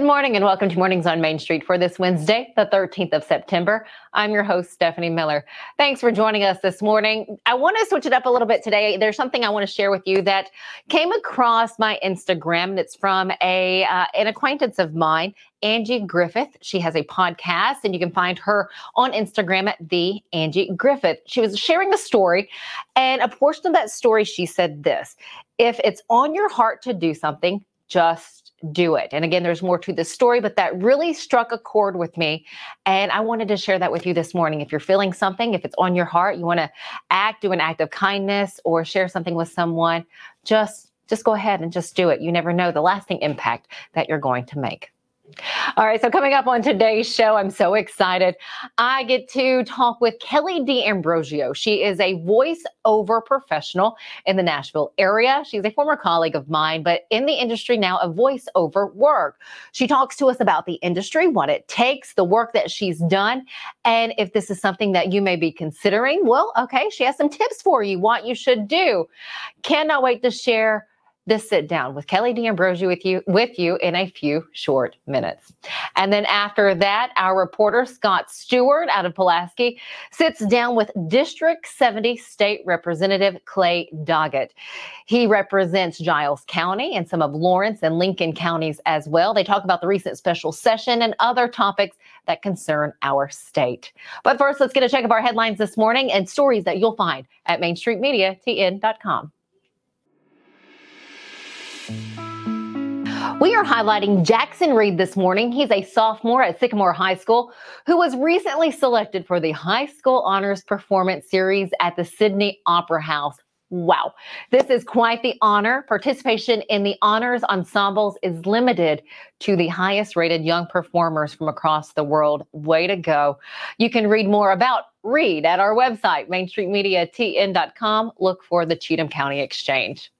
Good morning and welcome to Mornings on Main Street for this Wednesday, the 13th of September. I'm your host, Stephanie Miller. Thanks for joining us this morning. I want to switch it up a little bit today. There's something I want to share with you that came across my Instagram, and it's from a uh, an acquaintance of mine, Angie Griffith. She has a podcast, and you can find her on Instagram at the Angie Griffith. She was sharing a story, and a portion of that story, she said this: "If it's on your heart to do something, just do it. And again, there's more to this story, but that really struck a chord with me. And I wanted to share that with you this morning. If you're feeling something, if it's on your heart, you want to act, do an act of kindness or share something with someone, just just go ahead and just do it. You never know the lasting impact that you're going to make. All right, so coming up on today's show, I'm so excited. I get to talk with Kelly D'Ambrosio. She is a voiceover professional in the Nashville area. She's a former colleague of mine, but in the industry now of voiceover work. She talks to us about the industry, what it takes, the work that she's done, and if this is something that you may be considering. Well, okay, she has some tips for you, what you should do. Cannot wait to share this sit down with Kelly D'Ambrosio with you with you in a few short minutes. And then after that, our reporter Scott Stewart out of Pulaski sits down with District 70 State Representative Clay Doggett. He represents Giles County and some of Lawrence and Lincoln counties as well. They talk about the recent special session and other topics that concern our state. But first, let's get a check of our headlines this morning and stories that you'll find at MainStreetMediaTN.com. We are highlighting Jackson Reed this morning. He's a sophomore at Sycamore High School who was recently selected for the High School Honors Performance Series at the Sydney Opera House. Wow, this is quite the honor. Participation in the honors ensembles is limited to the highest rated young performers from across the world. Way to go. You can read more about Reed at our website, mainstreetmediatn.com. Look for the Cheatham County Exchange.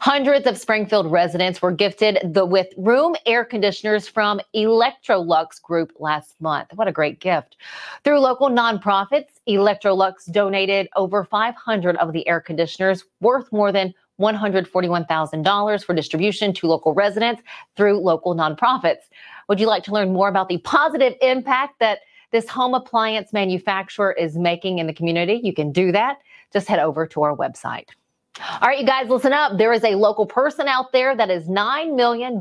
Hundreds of Springfield residents were gifted the with room air conditioners from Electrolux Group last month. What a great gift. Through local nonprofits, Electrolux donated over 500 of the air conditioners worth more than $141,000 for distribution to local residents through local nonprofits. Would you like to learn more about the positive impact that this home appliance manufacturer is making in the community? You can do that. Just head over to our website. All right, you guys, listen up. There is a local person out there that is $9 million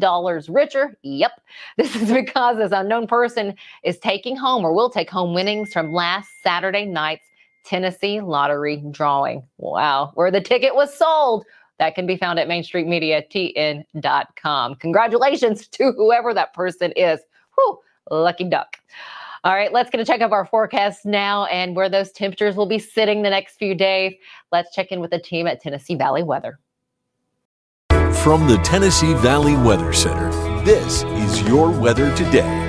richer. Yep. This is because this unknown person is taking home or will take home winnings from last Saturday night's Tennessee lottery drawing. Wow. Where the ticket was sold. That can be found at mainstreetmediatn.com. Congratulations to whoever that person is. Whew, lucky duck. All right, let's get a check of our forecast now and where those temperatures will be sitting the next few days. Let's check in with the team at Tennessee Valley Weather. From the Tennessee Valley Weather Center, this is your weather today.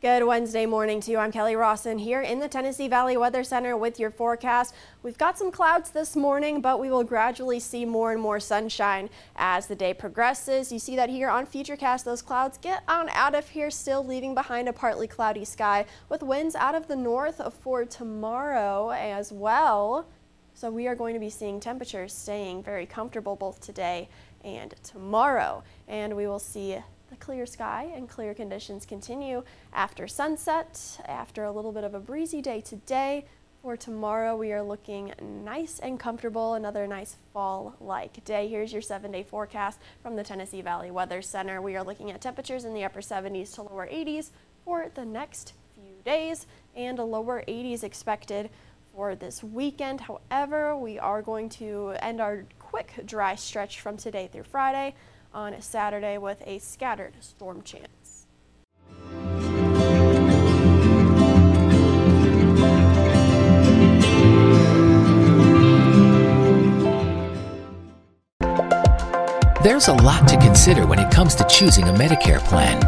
Good Wednesday morning to you. I'm Kelly Rawson here in the Tennessee Valley Weather Center with your forecast. We've got some clouds this morning, but we will gradually see more and more sunshine as the day progresses. You see that here on Futurecast, those clouds get on out of here, still leaving behind a partly cloudy sky with winds out of the north for tomorrow as well. So we are going to be seeing temperatures staying very comfortable both today and tomorrow. And we will see the clear sky and clear conditions continue after sunset, after a little bit of a breezy day today. For tomorrow, we are looking nice and comfortable, another nice fall like day. Here's your seven day forecast from the Tennessee Valley Weather Center. We are looking at temperatures in the upper 70s to lower 80s for the next few days, and a lower 80s expected for this weekend. However, we are going to end our quick dry stretch from today through Friday on Saturday with a scattered storm chance. There's a lot to consider when it comes to choosing a Medicare plan.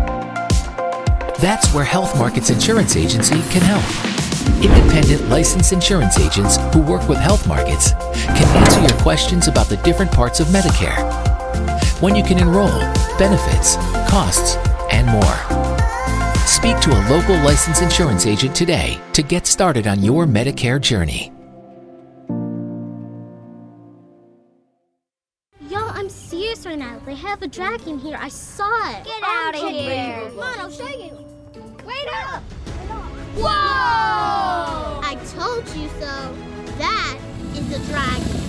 That's where HealthMarkets Insurance Agency can help. Independent licensed insurance agents who work with HealthMarkets can answer your questions about the different parts of Medicare when you can enroll, benefits, costs, and more. Speak to a local licensed insurance agent today to get started on your Medicare journey. Yo, I'm serious right now. They have a dragon here. I saw it. Get out of here. Come on, I'll show you. Wait up. Whoa! I told you so. That is a dragon.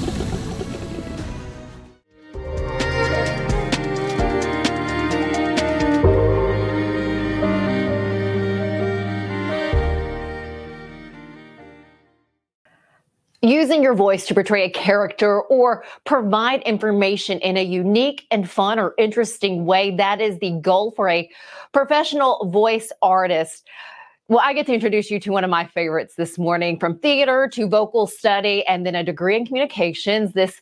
Using your voice to portray a character or provide information in a unique and fun or interesting way, that is the goal for a professional voice artist. Well, I get to introduce you to one of my favorites this morning from theater to vocal study and then a degree in communications. This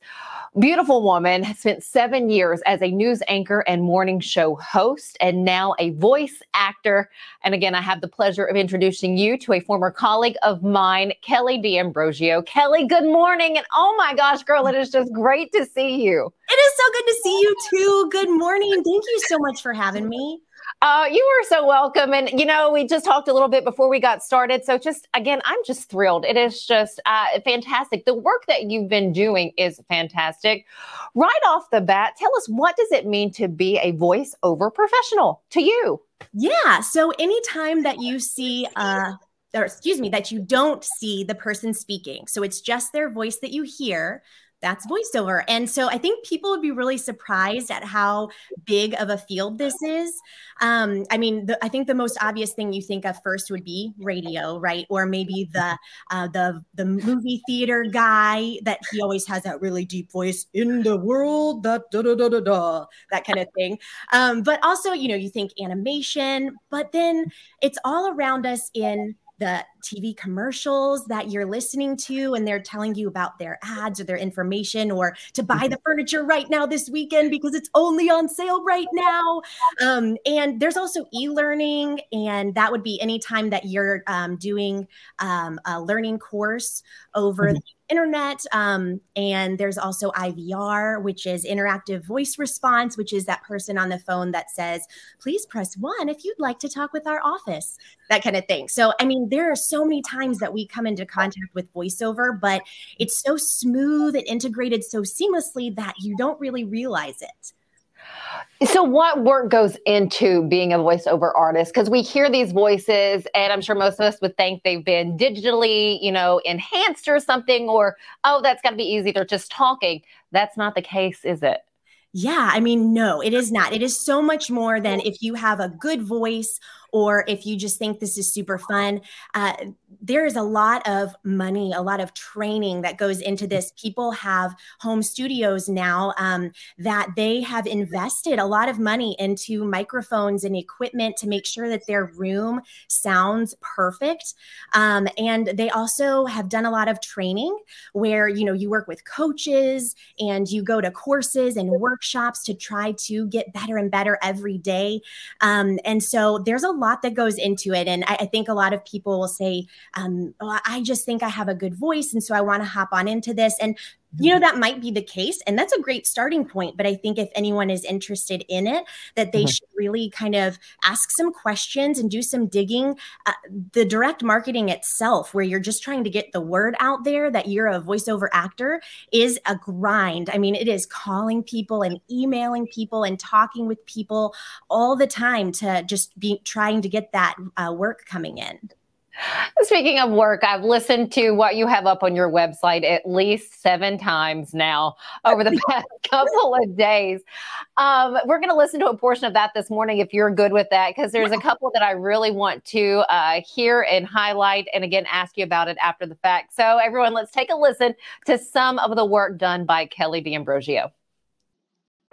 beautiful woman spent seven years as a news anchor and morning show host and now a voice actor. And again, I have the pleasure of introducing you to a former colleague of mine, Kelly D'Ambrosio. Kelly, good morning. And oh my gosh, girl, it is just great to see you. It is so good to see you too. Good morning. Thank you so much for having me. Uh, you are so welcome. And, you know, we just talked a little bit before we got started. So, just again, I'm just thrilled. It is just uh, fantastic. The work that you've been doing is fantastic. Right off the bat, tell us what does it mean to be a voiceover professional to you? Yeah. So, anytime that you see, uh, or excuse me, that you don't see the person speaking, so it's just their voice that you hear, that's voiceover. And so I think people would be really surprised at how big of a field this is. Um, I mean, the, I think the most obvious thing you think of first would be radio, right? Or maybe the uh, the the movie theater guy that he always has that really deep voice in the world, that da da da da da, that kind of thing. Um, but also, you know, you think animation, but then it's all around us in the TV commercials that you're listening to, and they're telling you about their ads or their information, or to buy the furniture right now this weekend because it's only on sale right now. Um, and there's also e learning, and that would be anytime that you're um, doing um, a learning course over mm-hmm. the internet. Um, and there's also IVR, which is interactive voice response, which is that person on the phone that says, please press one if you'd like to talk with our office, that kind of thing. So, I mean, there are so many times that we come into contact with voiceover, but it's so smooth and integrated so seamlessly that you don't really realize it. So, what work goes into being a voiceover artist? Because we hear these voices, and I'm sure most of us would think they've been digitally, you know, enhanced or something, or oh, that's got to be easy. They're just talking. That's not the case, is it? Yeah, I mean, no, it is not. It is so much more than if you have a good voice or if you just think this is super fun. Uh, there is a lot of money, a lot of training that goes into this. People have home studios now um, that they have invested a lot of money into microphones and equipment to make sure that their room sounds perfect. Um, and they also have done a lot of training where you know you work with coaches and you go to courses and workshops to try to get better and better every day. Um, and so there's a lot that goes into it. And I, I think a lot of people will say, um, oh, I just think I have a good voice. And so I want to hop on into this. And you know that might be the case and that's a great starting point but i think if anyone is interested in it that they mm-hmm. should really kind of ask some questions and do some digging uh, the direct marketing itself where you're just trying to get the word out there that you're a voiceover actor is a grind i mean it is calling people and emailing people and talking with people all the time to just be trying to get that uh, work coming in Speaking of work, I've listened to what you have up on your website at least seven times now over the past couple of days. Um, we're going to listen to a portion of that this morning if you're good with that, because there's a couple that I really want to uh, hear and highlight, and again, ask you about it after the fact. So, everyone, let's take a listen to some of the work done by Kelly D'Ambrosio.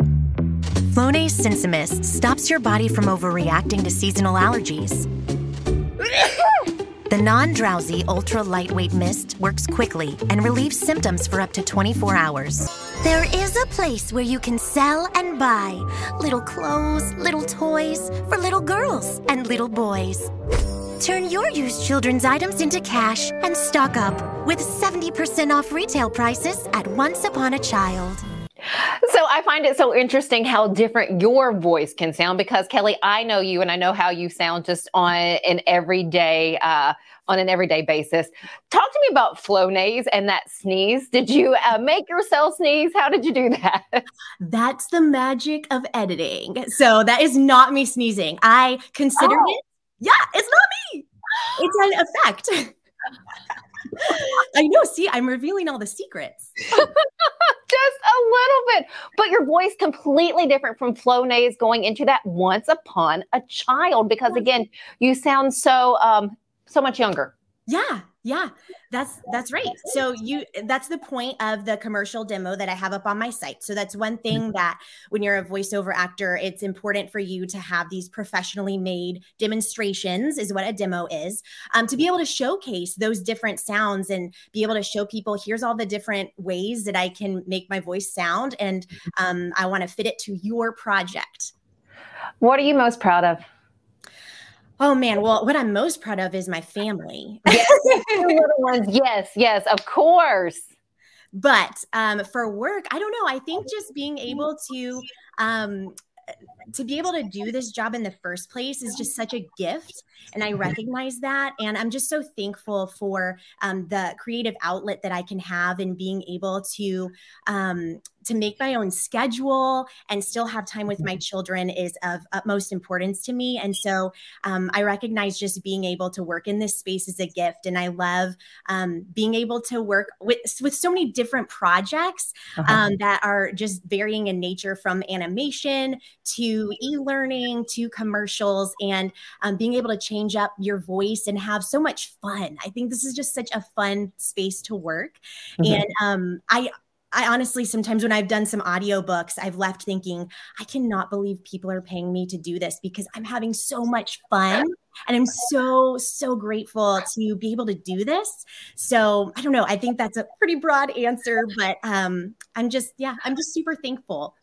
Flonase Sensimist stops your body from overreacting to seasonal allergies. The non drowsy, ultra lightweight mist works quickly and relieves symptoms for up to 24 hours. There is a place where you can sell and buy little clothes, little toys for little girls and little boys. Turn your used children's items into cash and stock up with 70% off retail prices at Once Upon a Child. So I find it so interesting how different your voice can sound because Kelly, I know you and I know how you sound just on an everyday uh, on an everyday basis. Talk to me about Flonase and that sneeze. Did you uh, make yourself sneeze? How did you do that? That's the magic of editing. So that is not me sneezing. I considered oh. it. Yeah, it's not me. It's an effect. I know. See, I'm revealing all the secrets. Just a little bit. But your voice completely different from Flonase going into that once upon a child because again, you sound so um so much younger. Yeah, yeah, that's that's right. So you that's the point of the commercial demo that I have up on my site. So that's one thing mm-hmm. that when you're a voiceover actor, it's important for you to have these professionally made demonstrations is what a demo is. Um, to be able to showcase those different sounds and be able to show people here's all the different ways that I can make my voice sound and mm-hmm. um, I want to fit it to your project. What are you most proud of? Oh man, well, what I'm most proud of is my family. Yes, little ones. Yes, yes, of course. But um, for work, I don't know. I think just being able to um, to be able to do this job in the first place is just such a gift and i recognize that and i'm just so thankful for um, the creative outlet that i can have and being able to um, to make my own schedule and still have time with my children is of utmost importance to me and so um, i recognize just being able to work in this space is a gift and i love um, being able to work with with so many different projects uh-huh. Um, that are just varying in nature from animation to e-learning to commercials and um, being able to change up your voice and have so much fun. I think this is just such a fun space to work. Mm-hmm. And um, I I honestly sometimes when I've done some audiobooks, I've left thinking, I cannot believe people are paying me to do this because I'm having so much fun and I'm so so grateful to be able to do this. So, I don't know, I think that's a pretty broad answer, but um I'm just yeah, I'm just super thankful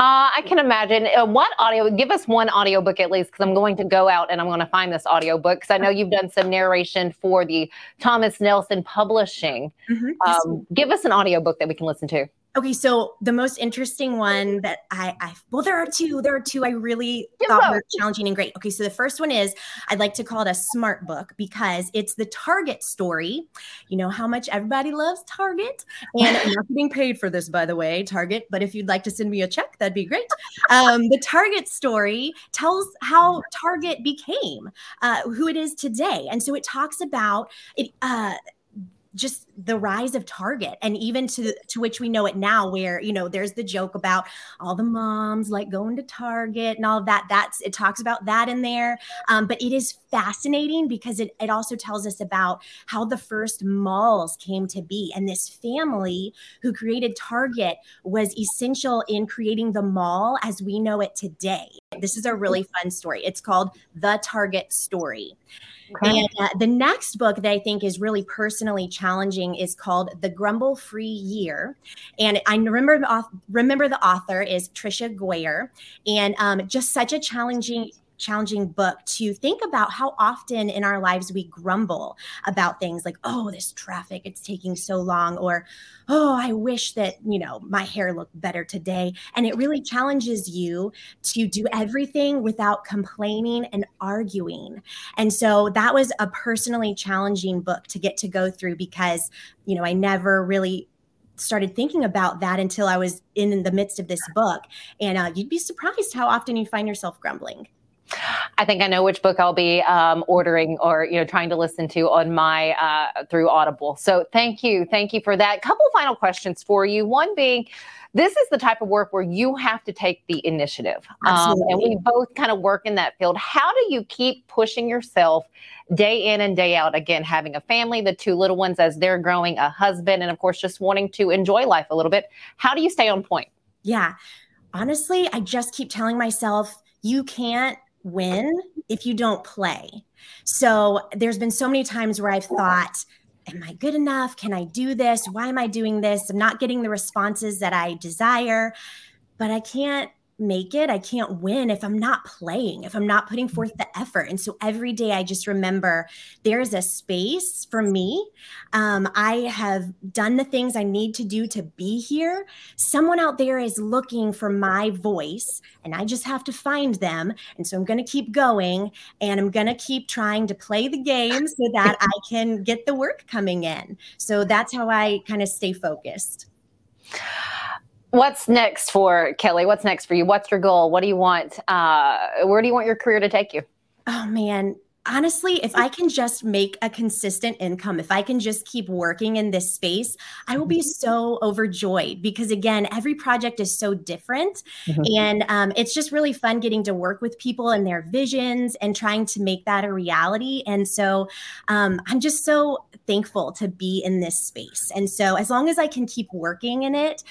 uh, I can imagine. Uh, what audio? Give us one audiobook at least, because I'm going to go out and I'm going to find this audiobook because I know you've done some narration for the Thomas Nelson Publishing. Mm-hmm. Um, give us an audiobook that we can listen to. Okay, so the most interesting one that I, I well, there are two. There are two I really thought were challenging and great. Okay, so the first one is I'd like to call it a smart book because it's the Target story. You know how much everybody loves Target, and I'm not getting paid for this, by the way, Target. But if you'd like to send me a check, that'd be great. Um, the Target story tells how Target became uh, who it is today, and so it talks about it. Uh, just the rise of target and even to to which we know it now where you know there's the joke about all the moms like going to target and all of that. That's it talks about that in there. Um, but it is fascinating because it, it also tells us about how the first malls came to be and this family who created target was essential in creating the mall as we know it today this is a really fun story it's called the target story Okay. And uh, the next book that I think is really personally challenging is called The Grumble Free Year. And I remember the, remember the author is Tricia Goyer. And um, just such a challenging challenging book to think about how often in our lives we grumble about things like, oh, this traffic, it's taking so long, or oh, I wish that, you know, my hair looked better today. And it really challenges you to do everything without complaining and arguing. And so that was a personally challenging book to get to go through because, you know, I never really started thinking about that until I was in the midst of this book. And uh, you'd be surprised how often you find yourself grumbling. I think I know which book I'll be um, ordering or you know trying to listen to on my uh, through Audible. So thank you, thank you for that. Couple final questions for you. One being, this is the type of work where you have to take the initiative, um, and we both kind of work in that field. How do you keep pushing yourself day in and day out? Again, having a family, the two little ones as they're growing, a husband, and of course just wanting to enjoy life a little bit. How do you stay on point? Yeah, honestly, I just keep telling myself you can't win if you don't play. So there's been so many times where I've thought, am I good enough? Can I do this? Why am I doing this? I'm not getting the responses that I desire, but I can't make it, I can't win if I'm not playing, if I'm not putting Mm-hmm. forth the effort. And so every day I just remember there's a space for me. Um, I have done the things I need to do to be here. Someone out there is looking for my voice, and I just have to find them. And so I'm going to keep going and I'm going to keep trying to play the game so that I can get the work coming in. So that's how I kind of stay focused. What's next for Kelly? What's next for you? What's your goal? What do you want? Uh, where do you want your career to take you? Oh man, honestly, if I can just make a consistent income, if I can just keep working in this space, I will be so overjoyed because, again, every project is so different. And um, it's just really fun getting to work with people and their visions and trying to make that a reality. And so um, I'm just so thankful to be in this space. And so, as long as I can keep working in it,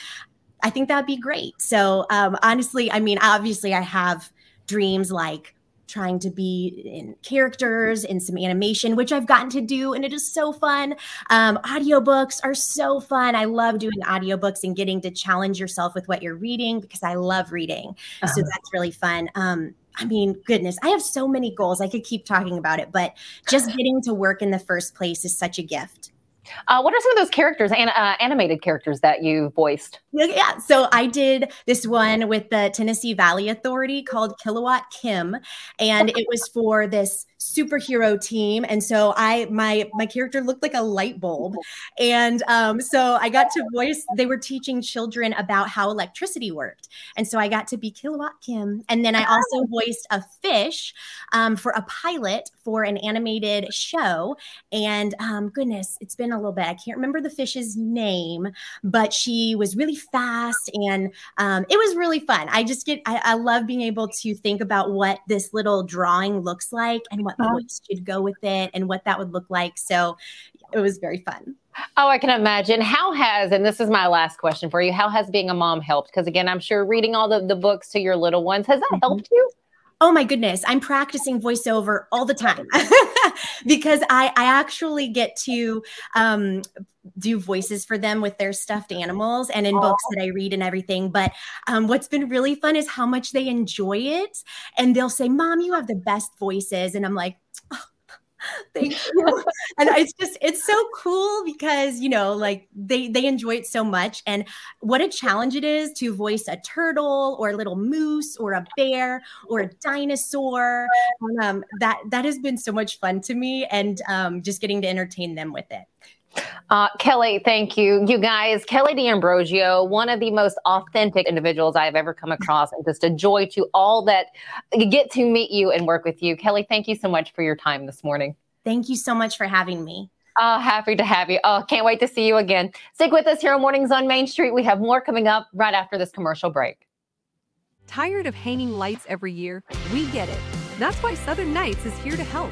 I think that'd be great. So, um, honestly, I mean, obviously, I have dreams like trying to be in characters in some animation which i've gotten to do and it is so fun um, audiobooks are so fun i love doing audiobooks and getting to challenge yourself with what you're reading because i love reading uh-huh. so that's really fun um, I mean, goodness, I have so many goals. I could keep talking about it, but just getting to work in the first place is such a gift. Uh, what are some of those characters, an, uh, animated characters that you voiced? Yeah, so I did this one with the Tennessee Valley Authority called Kilowatt Kim, and it was for this superhero team. And so I my my character looked like a light bulb, and um, so I got to voice. They were teaching children about how electricity worked, and so I got to be Kilowatt Kim, and then I also voiced a fish um, for a pilot for an animated show. And um, goodness, it's been a little bit. I can't remember the fish's name, but she was really fast and um, it was really fun. I just get, I, I, love being able to think about what this little drawing looks like and what voice should go with it and what that would look like. So it was very fun. Oh, I can imagine. How has, and this is my last question for you, how has being a mom helped? Because again, I'm sure reading all the, the books to your little ones, has that mm-hmm. helped you? Oh my goodness, I'm practicing voiceover all the time because I, I actually get to um, do voices for them with their stuffed animals and in oh. books that I read and everything. But um, what's been really fun is how much they enjoy it. And they'll say, Mom, you have the best voices. And I'm like, oh, thank you. And it's just it's so cool because you know like they they enjoy it so much. And what a challenge it is to voice a turtle or a little moose or a bear or a dinosaur. Um, that that has been so much fun to me and um, just getting to entertain them with it uh, Kelly, thank you. You guys, Kelly D'Ambrosio, one of the most authentic individuals I've ever come across, and just a joy to all that get to meet you and work with you. Kelly, thank you so much for your time this morning. Thank you so much for having me. Oh, happy to have you. Oh, can't wait to see you again. Stick with us here on Mornings on Main Street. We have more coming up right after this commercial break. Tired of hanging lights every year? We get it. That's why Southern Nights is here to help.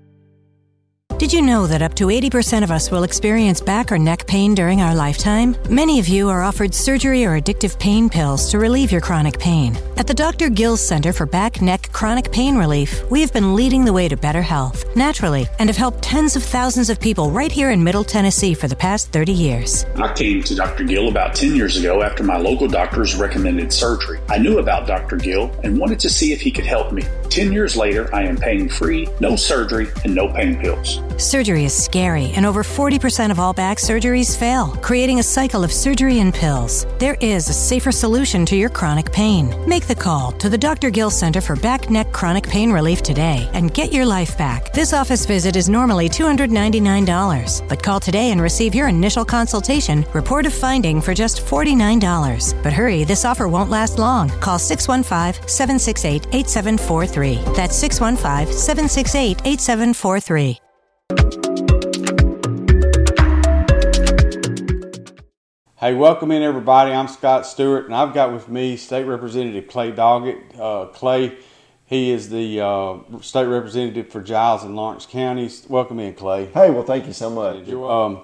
Did you know that up to 80% of us will experience back or neck pain during our lifetime? Many of you are offered surgery or addictive pain pills to relieve your chronic pain. At the Dr. Gill's Center for Back, Neck, Chronic Pain Relief, we have been leading the way to better health, naturally, and have helped tens of thousands of people right here in Middle Tennessee for the past 30 years. I came to Dr. Gill about 10 years ago after my local doctors recommended surgery. I knew about Dr. Gill and wanted to see if he could help me. 10 years later, I am pain free, no surgery, and no pain pills. Surgery is scary, and over 40% of all back surgeries fail, creating a cycle of surgery and pills. There is a safer solution to your chronic pain. Make the call to the Dr. Gill Center for Back, Neck, Chronic Pain Relief today and get your life back. This office visit is normally $299, but call today and receive your initial consultation, report of finding for just $49. But hurry, this offer won't last long. Call 615 768 8743. That's 615 768 8743. Hey, welcome in everybody. I'm Scott Stewart, and I've got with me State Representative Clay Doggett. Uh, Clay, He is the uh, state representative for Giles and Lawrence counties. Welcome in, Clay. Hey, well, thank you so much. Um,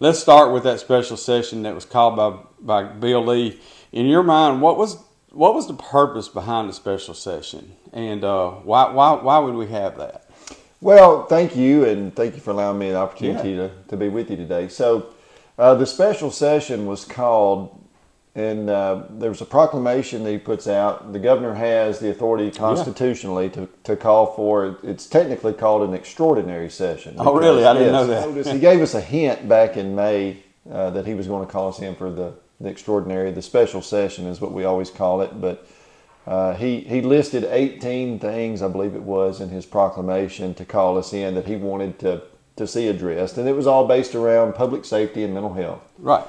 let's start with that special session that was called by by Bill Lee. In your mind, what was what was the purpose behind the special session, and uh, why why why would we have that? Well, thank you, and thank you for allowing me the opportunity yeah. to, to be with you today. So, uh, the special session was called and uh, there was a proclamation that he puts out. The governor has the authority constitutionally yeah. to, to call for it's technically called an extraordinary session. Oh, really? I didn't know that. he gave us a hint back in May uh, that he was going to call us in for the, the extraordinary. The special session is what we always call it, but. Uh, he, he listed 18 things, I believe it was, in his proclamation to call us in that he wanted to, to see addressed. And it was all based around public safety and mental health. Right.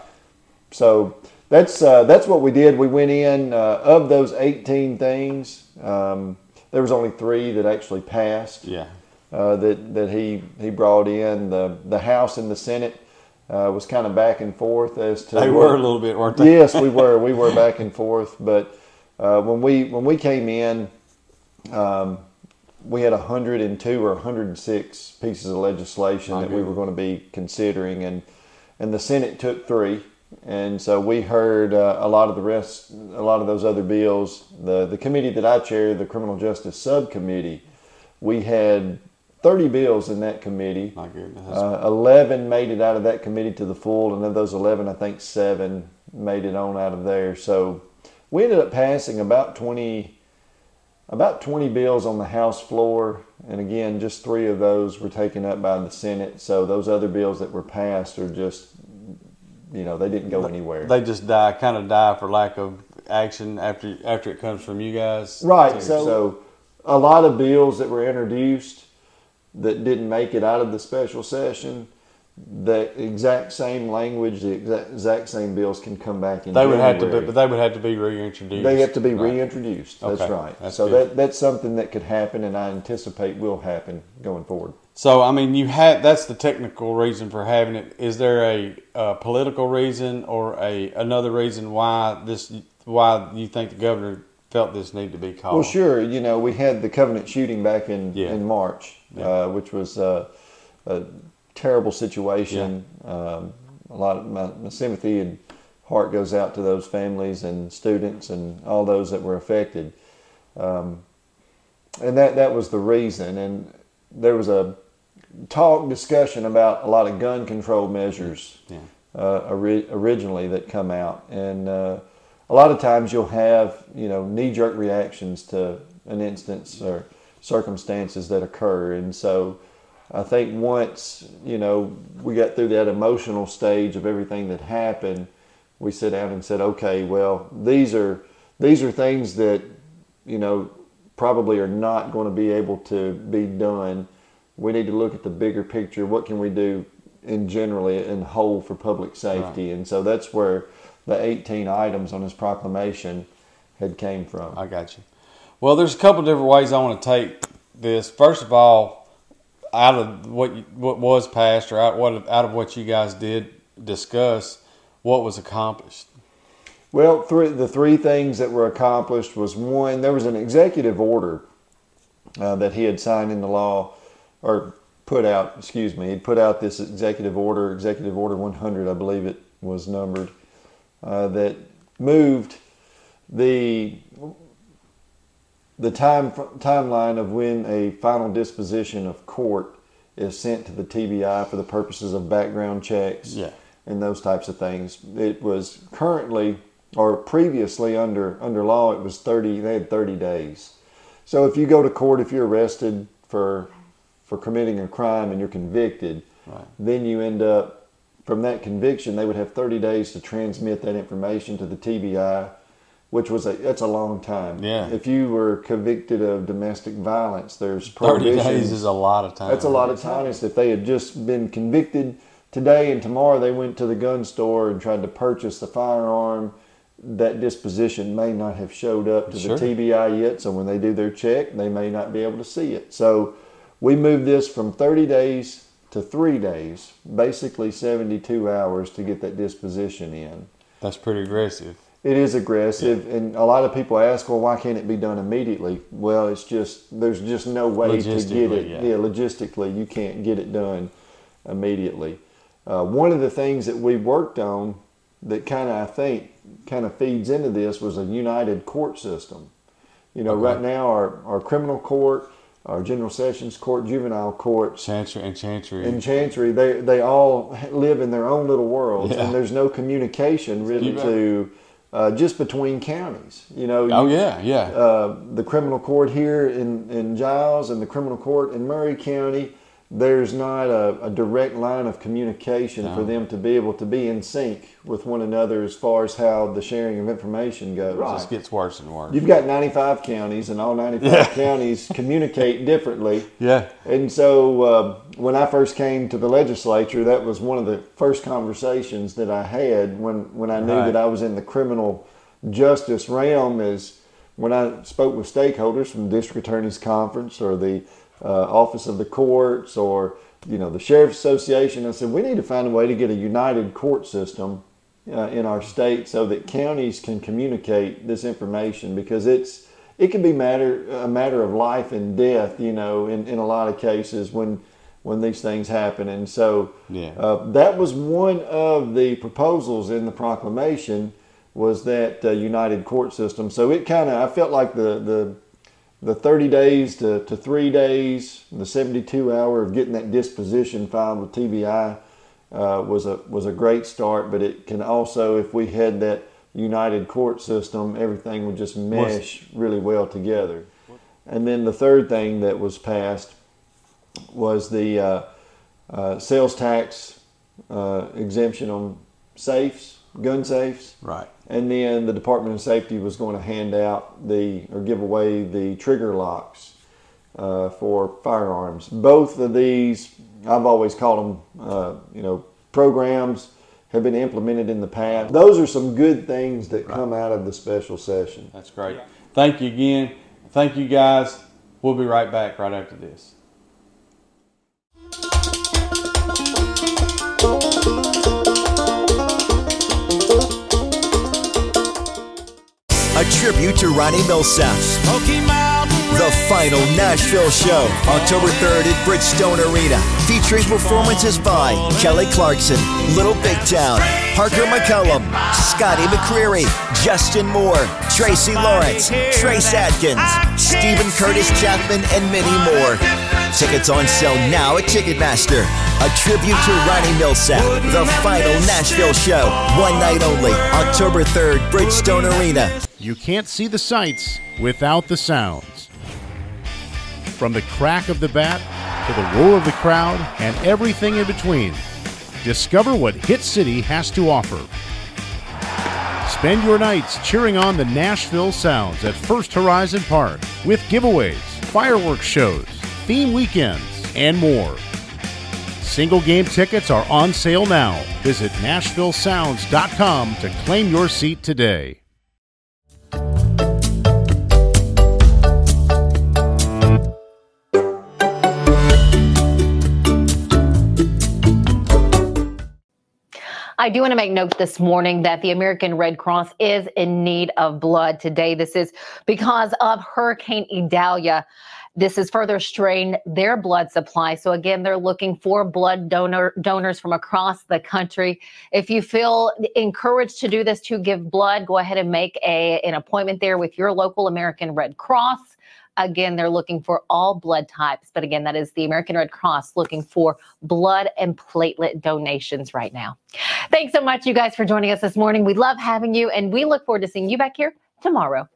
So that's uh, that's what we did. We went in uh, of those 18 things. Um, there was only three that actually passed. Yeah. Uh, that that he he brought in the the House and the Senate uh, was kind of back and forth as to they were a little bit, weren't they? Yes, we were. We were back and forth, but uh, when we when we came in. Um, we had 102 or 106 pieces of legislation that we were going to be considering, and and the Senate took three, and so we heard uh, a lot of the rest, a lot of those other bills. The the committee that I chair, the Criminal Justice Subcommittee, we had 30 bills in that committee. My goodness. Uh, 11 made it out of that committee to the full, and of those 11, I think seven made it on out of there. So we ended up passing about 20, about 20 bills on the House floor, and again, just three of those were taken up by the Senate. So those other bills that were passed are just you know they didn't go anywhere. They just die, kind of die for lack of action after after it comes from you guys. Right. So, so a lot of bills that were introduced that didn't make it out of the special session. The exact same language, the exact, exact same bills can come back in. They January. would have to, be, but they would have to be reintroduced. They have to be right. reintroduced. That's okay. right. That's so good. that that's something that could happen, and I anticipate will happen going forward. So I mean, you had that's the technical reason for having it. Is there a, a, political reason or a another reason why this why you think the governor felt this need to be called? Well, sure. You know, we had the Covenant shooting back in yeah. in March, yeah. uh, which was uh, a terrible situation. Yeah. Um, a lot of my, my sympathy and heart goes out to those families and students and all those that were affected. Um, and that that was the reason. And there was a talk discussion about a lot of gun control measures yeah. uh, ori- originally that come out, and uh, a lot of times you'll have you know knee jerk reactions to an instance or circumstances that occur, and so I think once you know we got through that emotional stage of everything that happened, we sit down and said, okay, well these are these are things that you know probably are not going to be able to be done we need to look at the bigger picture. What can we do in generally in whole for public safety? Right. And so that's where the 18 items on his proclamation had came from. I got you. Well, there's a couple different ways I want to take this. First of all, out of what what was passed or out what out of what you guys did discuss, what was accomplished. Well, three, the three things that were accomplished was one, there was an executive order uh, that he had signed into law or put out, excuse me, he put out this executive order, Executive Order 100, I believe it was numbered, uh, that moved the the time timeline of when a final disposition of court is sent to the TBI for the purposes of background checks yeah. and those types of things. It was currently or previously under under law it was 30 they had 30 days. So if you go to court if you're arrested for for committing a crime and you're convicted, right. then you end up from that conviction they would have 30 days to transmit that information to the TBI, which was a that's a long time. Yeah. If you were convicted of domestic violence, there's 30 days is a lot of time. That's a lot of time. If they had just been convicted today and tomorrow they went to the gun store and tried to purchase the firearm, that disposition may not have showed up to sure. the TBI yet. So when they do their check, they may not be able to see it. So we moved this from 30 days to three days, basically 72 hours to get that disposition in. That's pretty aggressive. It is aggressive, yeah. and a lot of people ask, "Well, why can't it be done immediately?" Well, it's just there's just no way to get it. Yeah. yeah. logistically, you can't get it done immediately. Uh, one of the things that we worked on that kind of I think kind of feeds into this was a united court system. You know, okay. right now our, our criminal court, our general sessions court, juvenile court, chancery and chancery, and chancery, they they all live in their own little worlds, yeah. and there's no communication really to. Uh, just between counties, you know. Oh yeah, yeah. Uh, the criminal court here in in Giles and the criminal court in Maury County there's not a, a, direct line of communication no. for them to be able to be in sync with one another as far as how the sharing of information goes. Right. It just gets worse and worse. You've got 95 counties, and all 95 yeah. counties communicate differently. Yeah. And so uh, when I first came to the legislature, that was one of the first conversations that I had when, when I knew right. that I was in the criminal justice realm is when I spoke with stakeholders from the district attorney's conference or the office of the courts or you know the sheriff's association. I said we need to find a way to get a united court system uh, in our state so that counties can communicate this information because it's it can be matter a matter of life and death. You know, in, in a lot of cases when when these things happen. And so yeah. uh, that was one of the proposals in the proclamation was that uh, united court system. So it kind of I felt like the the the 30 days to, to three days, the 72 hour of getting that disposition filed with TBI uh, was a was a great start. But it can also, if we had that united court system, everything would just mesh really well together. And then the third thing that was passed was the uh, uh, sales tax uh, exemption on safes, gun safes. Right and then the Department of Safety was going to hand out the or give away the trigger locks uh, for firearms. Both of these, I've always called them, uh, you know, programs have been implemented in the past. Those are some good things that right. come out of the special session. That's great. Thank you again. Thank you guys. We'll be right back right after this. A tribute to Ronnie Milsap. The final Nashville show, October 3rd at Bridgestone Arena, featuring performances by Kelly Clarkson, Little Big Town, Parker McCollum, Scotty McCreery, Justin Moore, Tracy Lawrence, Trace Adkins, Steven Curtis Chapman, and many more. Tickets on sale now at Ticketmaster. A tribute to Ronnie Milsap, the final Nashville show, one night only, October 3rd, Bridgestone Arena. You can't see the sights without the sounds. From the crack of the bat to the roar of the crowd and everything in between, discover what Hit City has to offer. Spend your nights cheering on the Nashville Sounds at First Horizon Park with giveaways, fireworks shows, theme weekends, and more. Single game tickets are on sale now. Visit NashvilleSounds.com to claim your seat today. I do want to make note this morning that the American Red Cross is in need of blood today. This is because of Hurricane Idalia. This has further strained their blood supply. So again, they're looking for blood donor donors from across the country. If you feel encouraged to do this to give blood, go ahead and make a, an appointment there with your local American Red Cross. Again, they're looking for all blood types. But again, that is the American Red Cross looking for blood and platelet donations right now. Thanks so much, you guys, for joining us this morning. We love having you, and we look forward to seeing you back here tomorrow.